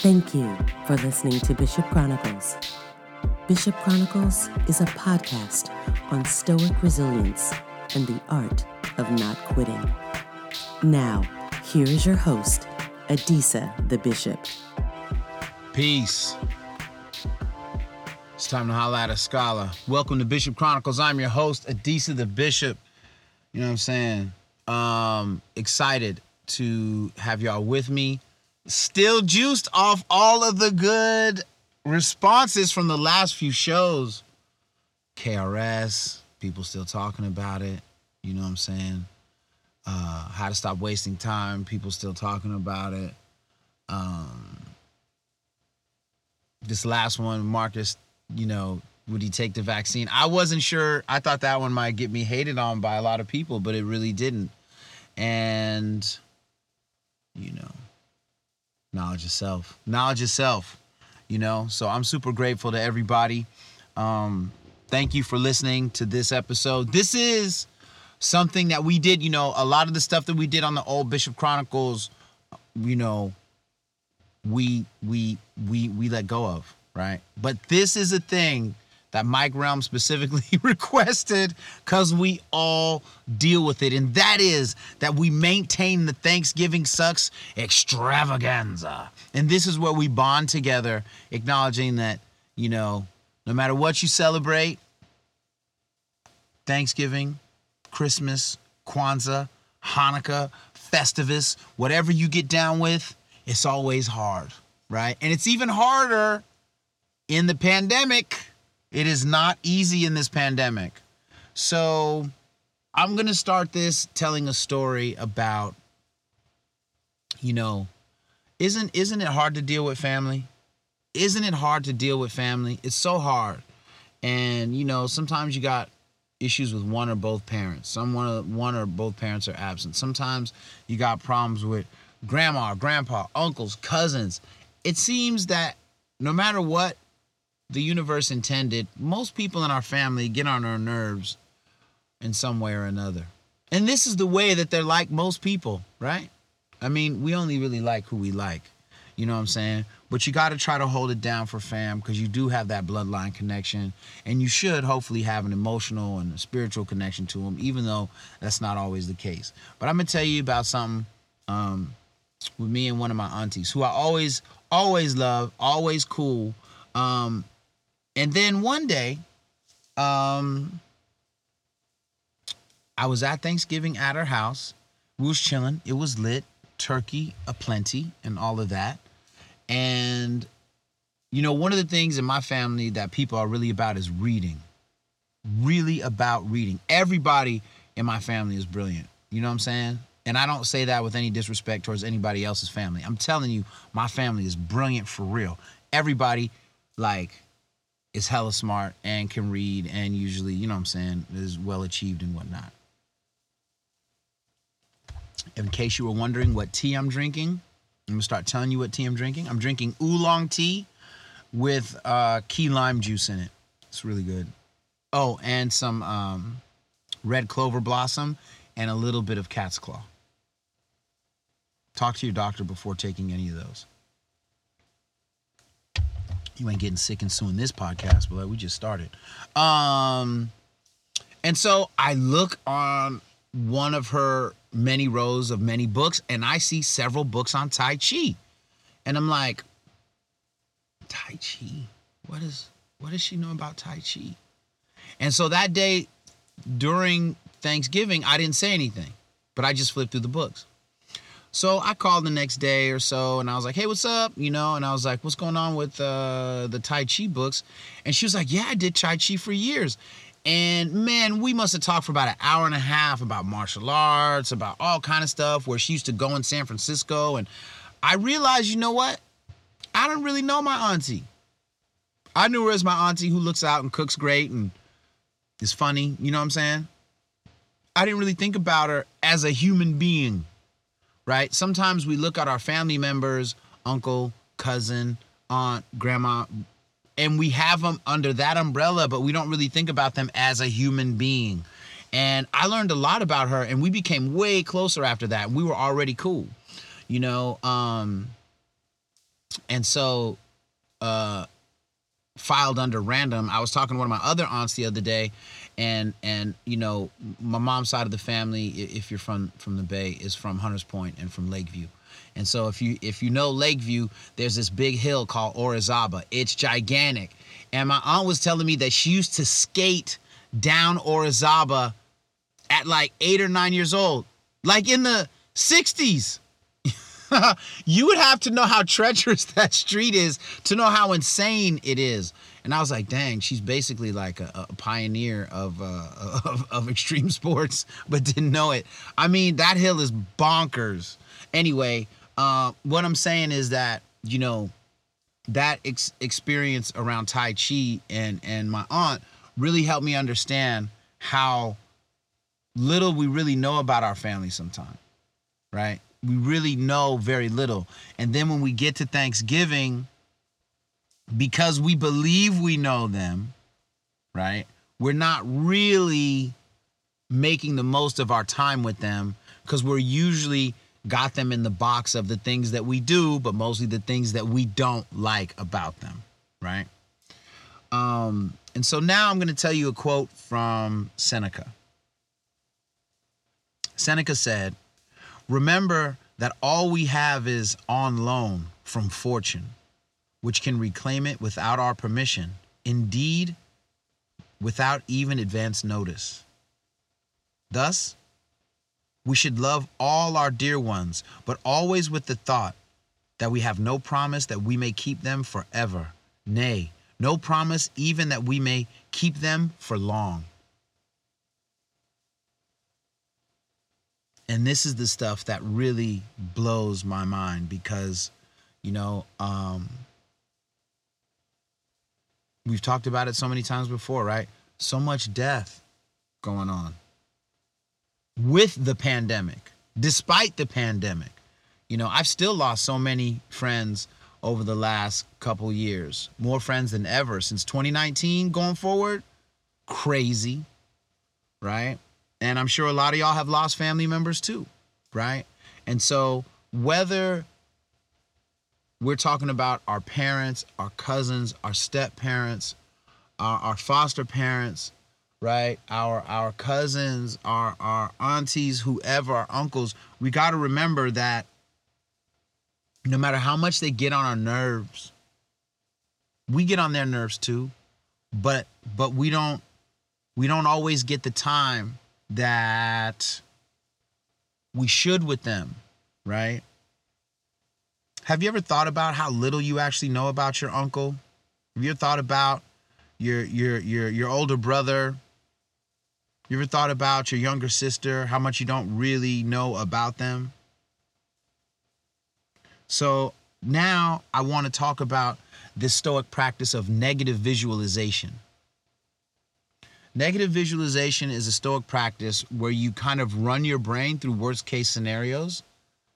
Thank you for listening to Bishop Chronicles. Bishop Chronicles is a podcast on stoic resilience and the art of not quitting. Now, here is your host, Adisa the Bishop. Peace. It's time to holla at a scholar. Welcome to Bishop Chronicles. I'm your host, Adisa the Bishop. You know what I'm saying? Um, excited to have y'all with me. Still juiced off all of the good responses from the last few shows. KRS, people still talking about it. You know what I'm saying? Uh, how to stop wasting time, people still talking about it. Um, this last one, Marcus, you know, would he take the vaccine? I wasn't sure. I thought that one might get me hated on by a lot of people, but it really didn't. And, you know, knowledge of self, knowledge of self, you know. So I'm super grateful to everybody. Um, thank you for listening to this episode. This is something that we did, you know, a lot of the stuff that we did on the old Bishop Chronicles, you know, we we we we let go of, right? But this is a thing that Mike Relm specifically requested because we all deal with it. And that is that we maintain the Thanksgiving Sucks extravaganza. And this is where we bond together, acknowledging that, you know, no matter what you celebrate, Thanksgiving, Christmas, Kwanzaa, Hanukkah, Festivus, whatever you get down with, it's always hard, right? And it's even harder in the pandemic it is not easy in this pandemic. So I'm going to start this telling a story about you know, isn't isn't it hard to deal with family? Isn't it hard to deal with family? It's so hard. And you know, sometimes you got issues with one or both parents. Some one one or both parents are absent. Sometimes you got problems with grandma, grandpa, uncles, cousins. It seems that no matter what the universe intended, most people in our family get on our nerves in some way or another. And this is the way that they're like most people, right? I mean, we only really like who we like. You know what I'm saying? But you got to try to hold it down for fam because you do have that bloodline connection. And you should hopefully have an emotional and spiritual connection to them, even though that's not always the case. But I'm going to tell you about something um, with me and one of my aunties who I always, always love, always cool. Um, and then one day, um, I was at Thanksgiving at her house. We was chilling. It was lit, turkey aplenty, and all of that. And you know, one of the things in my family that people are really about is reading. Really about reading. Everybody in my family is brilliant. You know what I'm saying? And I don't say that with any disrespect towards anybody else's family. I'm telling you, my family is brilliant for real. Everybody, like, is hella smart and can read and usually, you know what I'm saying, is well achieved and whatnot. In case you were wondering what tea I'm drinking, I'm gonna start telling you what tea I'm drinking. I'm drinking oolong tea with uh, key lime juice in it. It's really good. Oh, and some um, red clover blossom and a little bit of cat's claw. Talk to your doctor before taking any of those you ain't getting sick and suing this podcast, but like, we just started. Um, and so I look on one of her many rows of many books, and I see several books on Tai Chi, and I'm like, Tai Chi, what is what does she know about Tai Chi? And so that day during Thanksgiving, I didn't say anything, but I just flipped through the books. So I called the next day or so and I was like, hey, what's up? You know, and I was like, what's going on with uh, the Tai Chi books? And she was like, yeah, I did Tai Chi for years. And man, we must have talked for about an hour and a half about martial arts, about all kind of stuff where she used to go in San Francisco. And I realized, you know what? I don't really know my auntie. I knew her as my auntie who looks out and cooks great and is funny. You know what I'm saying? I didn't really think about her as a human being right? Sometimes we look at our family members, uncle, cousin, aunt, grandma, and we have them under that umbrella, but we don't really think about them as a human being. And I learned a lot about her, and we became way closer after that. We were already cool, you know. Um, and so uh filed under random. I was talking to one of my other aunts the other day, and and you know my mom's side of the family, if you're from from the Bay, is from Hunters Point and from Lakeview. And so if you if you know Lakeview, there's this big hill called Orizaba. It's gigantic. And my aunt was telling me that she used to skate down Orizaba at like eight or nine years old, like in the 60s. you would have to know how treacherous that street is to know how insane it is. And I was like, dang, she's basically like a, a pioneer of, uh, of, of extreme sports, but didn't know it. I mean, that hill is bonkers. Anyway, uh, what I'm saying is that you know that ex- experience around Tai Chi and and my aunt really helped me understand how little we really know about our family sometimes, right? We really know very little. And then when we get to Thanksgiving, because we believe we know them, right? We're not really making the most of our time with them because we're usually got them in the box of the things that we do, but mostly the things that we don't like about them, right? Um, and so now I'm going to tell you a quote from Seneca. Seneca said, Remember that all we have is on loan from fortune, which can reclaim it without our permission, indeed, without even advance notice. Thus, we should love all our dear ones, but always with the thought that we have no promise that we may keep them forever. Nay, no promise even that we may keep them for long. And this is the stuff that really blows my mind because, you know, um, we've talked about it so many times before, right? So much death going on with the pandemic, despite the pandemic. You know, I've still lost so many friends over the last couple years, more friends than ever since 2019 going forward. Crazy, right? And I'm sure a lot of y'all have lost family members too, right? And so, whether we're talking about our parents, our cousins, our step parents, our, our foster parents, right? Our our cousins, our our aunties, whoever, our uncles, we got to remember that no matter how much they get on our nerves, we get on their nerves too, but but we don't we don't always get the time that we should with them, right? Have you ever thought about how little you actually know about your uncle? Have you ever thought about your your your your older brother you ever thought about your younger sister, how much you don't really know about them? So now I want to talk about this Stoic practice of negative visualization. Negative visualization is a Stoic practice where you kind of run your brain through worst case scenarios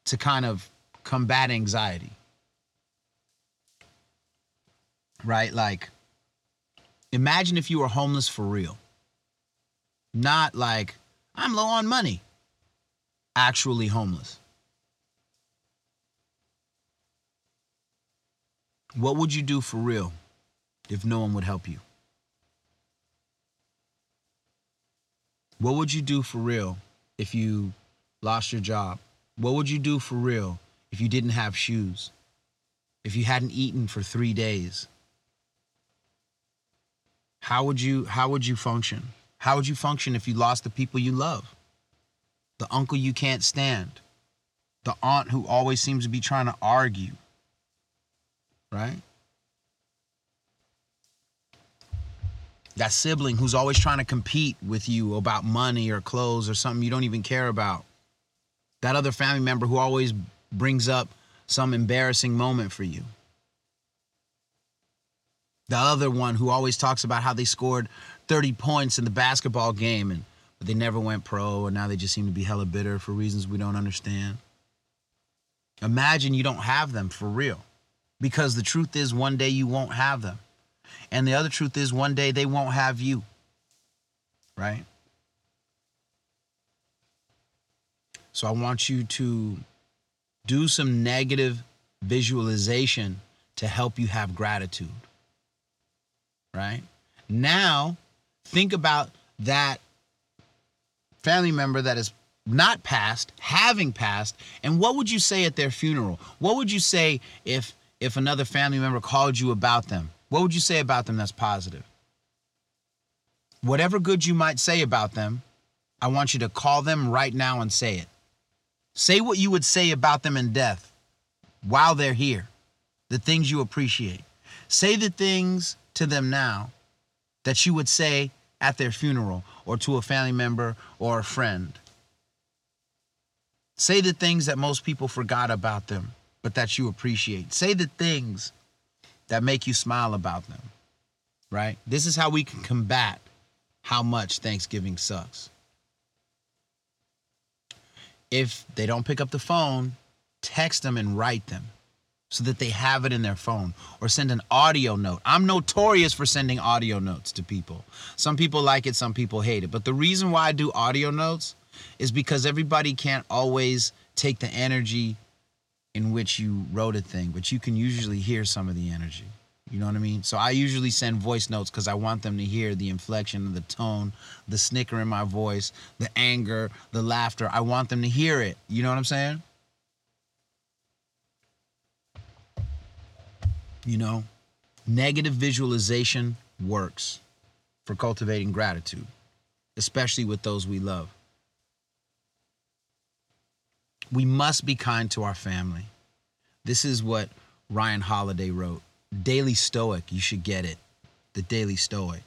to kind of combat anxiety. Right? Like, imagine if you were homeless for real not like, I'm low on money. Actually homeless. What would you do for real if no one would help you? What would you do for real if you lost your job? What would you do for real if you didn't have shoes? If you hadn't eaten for 3 days? How would you how would you function? How would you function if you lost the people you love? The uncle you can't stand, the aunt who always seems to be trying to argue, right? That sibling who's always trying to compete with you about money or clothes or something you don't even care about. That other family member who always brings up some embarrassing moment for you. The other one who always talks about how they scored 30 points in the basketball game and but they never went pro and now they just seem to be hella bitter for reasons we don't understand. Imagine you don't have them for real. Because the truth is one day you won't have them. And the other truth is one day they won't have you. Right? So I want you to do some negative visualization to help you have gratitude. Right? Now, think about that family member that is not passed, having passed, and what would you say at their funeral? What would you say if if another family member called you about them? What would you say about them that's positive? Whatever good you might say about them, I want you to call them right now and say it. Say what you would say about them in death while they're here, the things you appreciate. Say the things to them now that you would say at their funeral or to a family member or a friend. Say the things that most people forgot about them, but that you appreciate. Say the things that make you smile about them, right? This is how we can combat how much Thanksgiving sucks. If they don't pick up the phone, text them and write them so that they have it in their phone or send an audio note. I'm notorious for sending audio notes to people. Some people like it, some people hate it. But the reason why I do audio notes is because everybody can't always take the energy in which you wrote a thing, but you can usually hear some of the energy. You know what I mean? So I usually send voice notes because I want them to hear the inflection, of the tone, the snicker in my voice, the anger, the laughter. I want them to hear it. You know what I'm saying? You know, negative visualization works for cultivating gratitude, especially with those we love. We must be kind to our family. This is what Ryan Holiday wrote. Daily Stoic, you should get it. The Daily Stoic.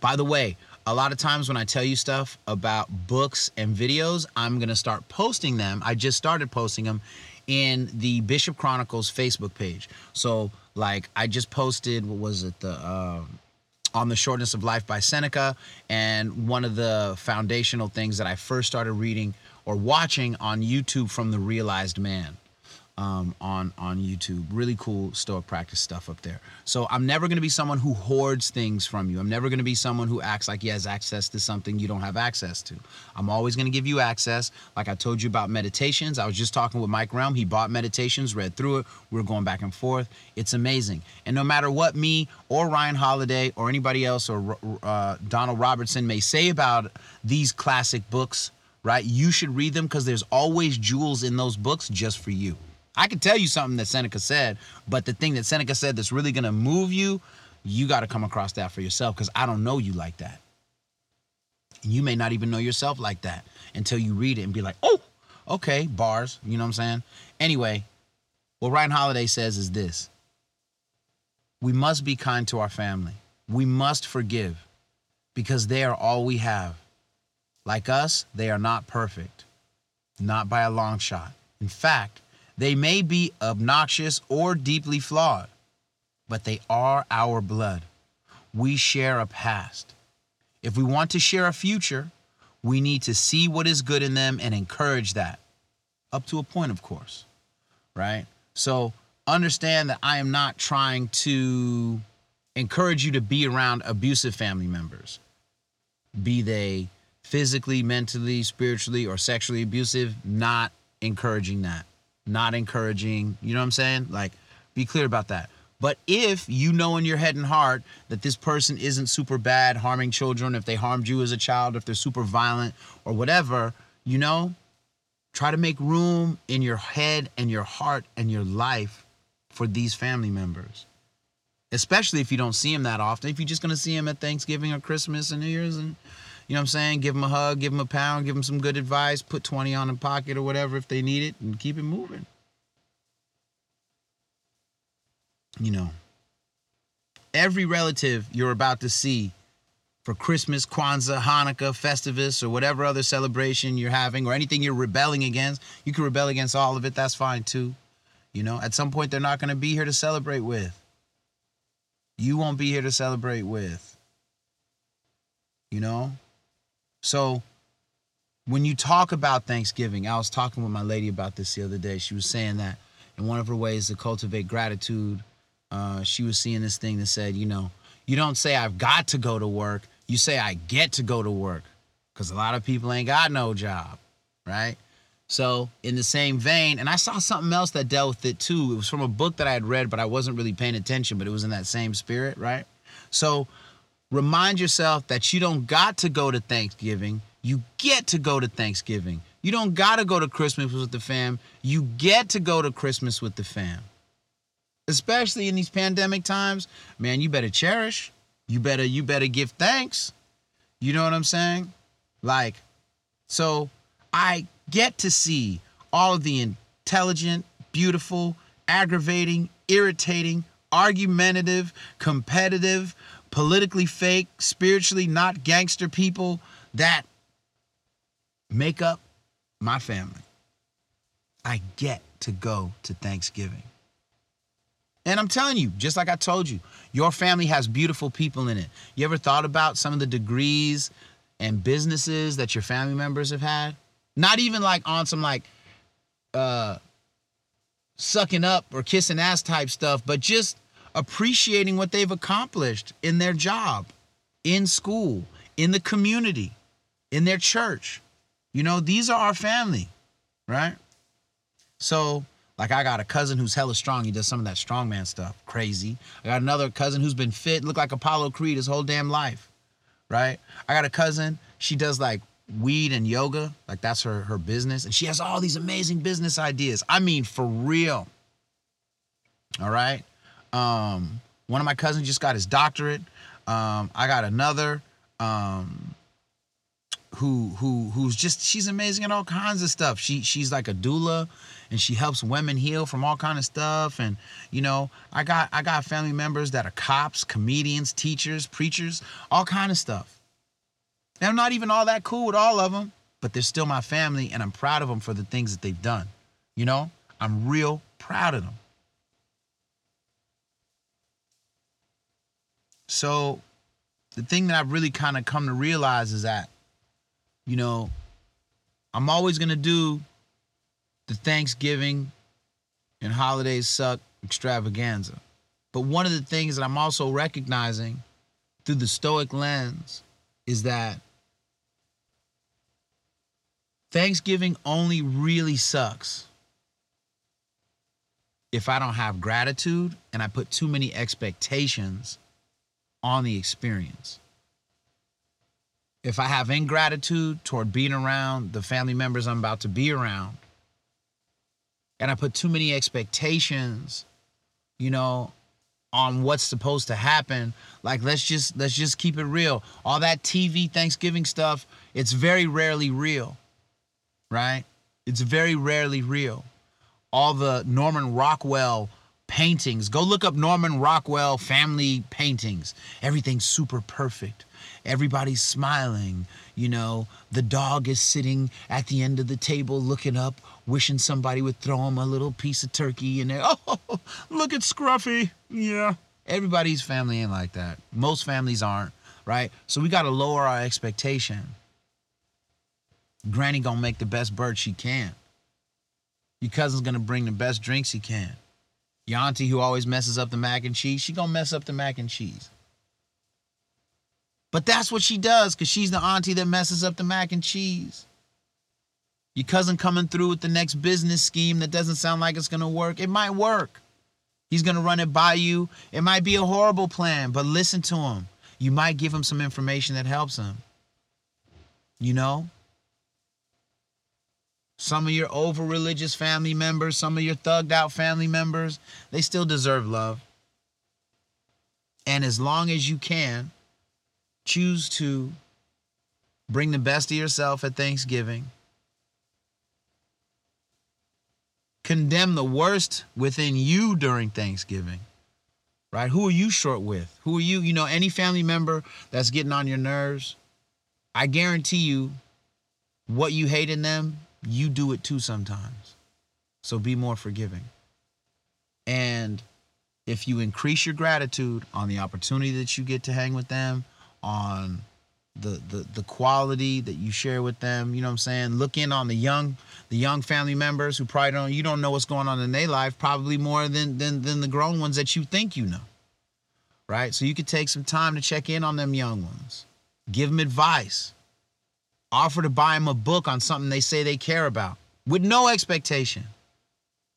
By the way, a lot of times when I tell you stuff about books and videos, I'm going to start posting them. I just started posting them in the Bishop Chronicles Facebook page. So, like, I just posted, what was it? The. Um, on the shortness of life by Seneca, and one of the foundational things that I first started reading or watching on YouTube from the Realized Man um, on on YouTube. Really cool Stoic practice stuff up there. So I'm never going to be someone who hoards things from you. I'm never going to be someone who acts like he has access to something you don't have access to. I'm always going to give you access. Like I told you about meditations. I was just talking with Mike Relm. He bought meditations, read through it. We are going back and forth. It's amazing. And no matter what me or Ryan Holiday or anybody else or uh, Donald Robertson may say about these classic books, right? You should read them because there's always jewels in those books just for you. I can tell you something that Seneca said, but the thing that Seneca said that's really to move you, you got to come across that for yourself because I don't know you like that. And you may not even know yourself like that until you read it and be like, oh, okay, bars. You know what I'm saying? Anyway, what Ryan Holiday says is this We must be kind to our family. We must forgive because they are all we have. Like us, they are not perfect, not by a long shot. In fact, they may be obnoxious or deeply flawed, but they are our blood. We share a past. If we want to share a future, we need to see what is good in them and encourage that. Up to a point, of course, right? So understand that I am not trying to encourage you to be around abusive family members, be they physically, mentally, spiritually, or sexually abusive, not encouraging that not encouraging. You know what I'm saying? Like, be clear about that. But if you know in your head and heart that this person isn't super bad, harming children, if they harmed you as a child, if they're super violent or whatever, you know, try to make room in your head and your heart and your life for these family members. Especially if you don't see them that often. If you're just to see them at Thanksgiving or Christmas and New Year's and you know what I'm saying? Give them a hug, give them a pound, give them some good advice, put 20 on the pocket or whatever if they need it, and keep it moving. You know, every relative you're about to see for Christmas, Kwanzaa, Hanukkah, Festivus, or whatever other celebration you're having, or anything you're rebelling against, you can rebel against all of it. That's fine too. You know, at some point, they're not going to be here to celebrate with. You won't be here to celebrate with. You know? So when you talk about Thanksgiving, I was talking with my lady about this the other day. She was saying that in one of her ways to cultivate gratitude, uh, she was seeing this thing that said, you know, you don't say I've got to go to work. You say I get to go to work because a lot of people ain't got no job, right? So, in the same vein, and I saw something else that dealt with it too. It was from a book that I had read, but I wasn't really paying attention, but it was in that same spirit, right? So, remind yourself that you don't got to go to Thanksgiving. You get to go to Thanksgiving. You don't got to go to Christmas with the fam. You get to go to Christmas with the fam. Especially in these pandemic times, man, you better cherish. You better you better give thanks. You know what I'm saying? Like so I get to see all of the intelligent, beautiful, aggravating, irritating, argumentative, competitive, politically fake, spiritually not gangster people that make up my family. I get to go to Thanksgiving. And I'm telling you, just like I told you, your family has beautiful people in it. You ever thought about some of the degrees and businesses that your family members have had? Not even like on some like uh sucking up or kissing ass type stuff, but just appreciating what they've accomplished in their job, in school, in the community, in their church. You know, these are our family, right? So, like, I got a cousin who's hella strong. He does some of that strongman stuff. Crazy. I got another cousin who's been fit, look like Apollo Creed his whole damn life, right? I got a cousin, she does like weed and yoga. Like, that's her, her business. And she has all these amazing business ideas. I mean, for real. All right. Um, one of my cousins just got his doctorate. Um, I got another. Um, who who who's just she's amazing at all kinds of stuff. She she's like a doula and she helps women heal from all kind of stuff and you know, I got I got family members that are cops, comedians, teachers, preachers, all kind of stuff. And I'm not even all that cool with all of them, but they're still my family and I'm proud of them for the things that they've done. You know? I'm real proud of them. So the thing that I've really kind of come to realize is that you know, I'm always going to do the Thanksgiving and holidays suck extravaganza. But one of the things that I'm also recognizing through the Stoic lens is that Thanksgiving only really sucks if I don't have gratitude and I put too many expectations on the experience if I have ingratitude toward being around the family members I'm about to be around, and I put too many expectations, you know, on what's supposed to happen, like let's just let's just keep it real. All that TV Thanksgiving stuff, it's very rarely real. Right? It's very rarely real. All the Norman Rockwell paintings. Go look up Norman Rockwell family paintings. Everything's super perfect everybody's smiling. You know, the dog is sitting at the end of the table looking up, wishing somebody would throw him a little piece of turkey. And oh, look at Scruffy. Yeah. Everybody's family ain't like that. Most families aren't, right? So we got to lower our expectation. Granny gonna make the best bird she can. Your cousin's gonna bring the best drinks he can. Your auntie who always messes up the mac and cheese, she gonna mess up the mac and cheese. But that's what she does because she's the auntie that messes up the mac and cheese. Your cousin coming through with the next business scheme that doesn't sound like it's to work. It might work. He's to run it by you. It might be a horrible plan, but listen to him. You might give him some information that helps him. You know? Some of your over religious family members, some of your thugged out family members, they still deserve love. And as long as you can, choose to bring the best of yourself at Thanksgiving, condemn the worst within you during Thanksgiving, right? Who are you short with? Who are you? You know, any family member that's getting on your nerves, I guarantee you, what you hate in them, you do it too sometimes. So be more forgiving. And if you increase your gratitude on the opportunity that you get to hang with them, on the, the the quality that you share with them you know what i'm saying look in on the young the young family members who probably don't you don't know what's going on in their life probably more than than than the grown ones that you think you know right so you could take some time to check in on them young ones give them advice offer to buy them a book on something they say they care about with no expectation.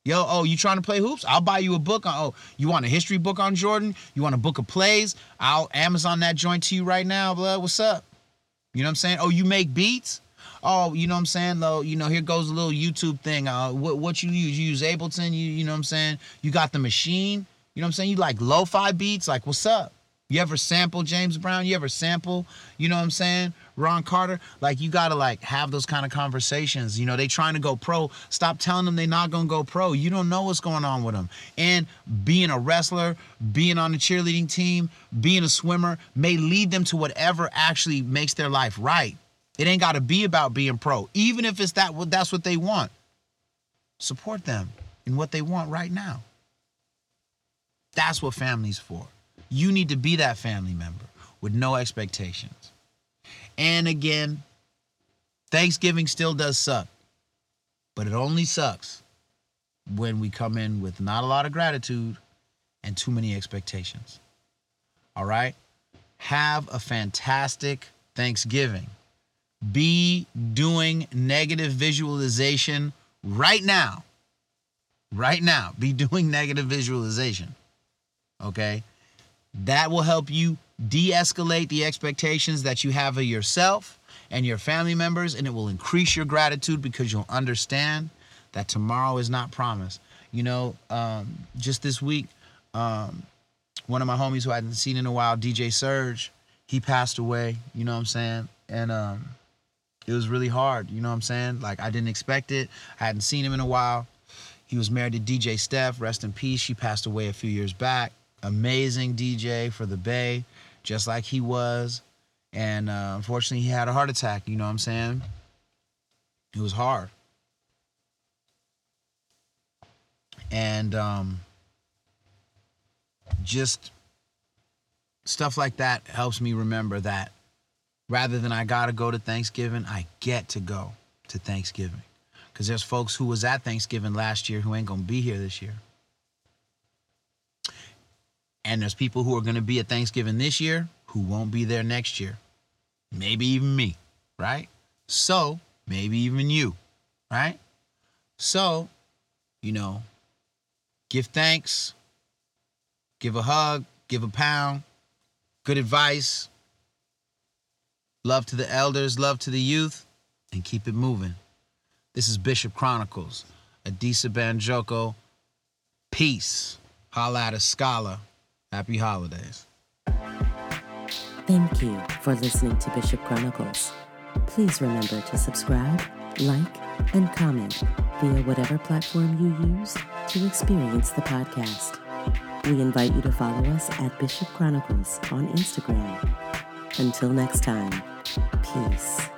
Yo, oh, you trying to play hoops? I'll buy you a book on. Oh, you want a history book on Jordan? You want a book of plays? I'll Amazon that joint to you right now, blood. What's up? You know what I'm saying? Oh, you make beats? Oh, you know what I'm saying? Though, you know, here goes a little YouTube thing. Uh, what what you use? You use Ableton? You you know what I'm saying? You got the machine? You know what I'm saying? You like lo-fi beats? Like, what's up? You ever sample James Brown? You ever sample, you know what I'm saying? Ron Carter? Like you gotta like have those kind of conversations. You know, they trying to go pro. Stop telling them they're not gonna go pro. You don't know what's going on with them. And being a wrestler, being on the cheerleading team, being a swimmer may lead them to whatever actually makes their life right. It ain't gotta be about being pro. Even if it's that what that's what they want. Support them in what they want right now. That's what family's for. You need to be that family member with no expectations. And again, Thanksgiving still does suck, but it only sucks when we come in with not a lot of gratitude and too many expectations. All right? Have a fantastic Thanksgiving. Be doing negative visualization right now. Right now, be doing negative visualization. Okay? That will help you de escalate the expectations that you have of yourself and your family members, and it will increase your gratitude because you'll understand that tomorrow is not promised. You know, um, just this week, um, one of my homies who I hadn't seen in a while, DJ Surge, he passed away, you know what I'm saying? And um, it was really hard, you know what I'm saying? Like, I didn't expect it. I hadn't seen him in a while. He was married to DJ Steph, rest in peace. She passed away a few years back amazing DJ for the Bay, just like he was. And uh, unfortunately, he had a heart attack. You know what I'm saying? It was hard. And um, just stuff like that helps me remember that rather than I got to go to Thanksgiving, I get to go to Thanksgiving. Because there's folks who was at Thanksgiving last year who ain't going to be here this year. And there's people who are going to be at Thanksgiving this year who won't be there next year. Maybe even me, right? So, maybe even you, right? So, you know, give thanks, give a hug, give a pound, good advice, love to the elders, love to the youth, and keep it moving. This is Bishop Chronicles, Adisa Banjoko. Peace. Holla at a scholar. Happy holidays. Thank you for listening to Bishop Chronicles. Please remember to subscribe, like, and comment via whatever platform you use to experience the podcast. We invite you to follow us at Bishop Chronicles on Instagram. Until next time, peace.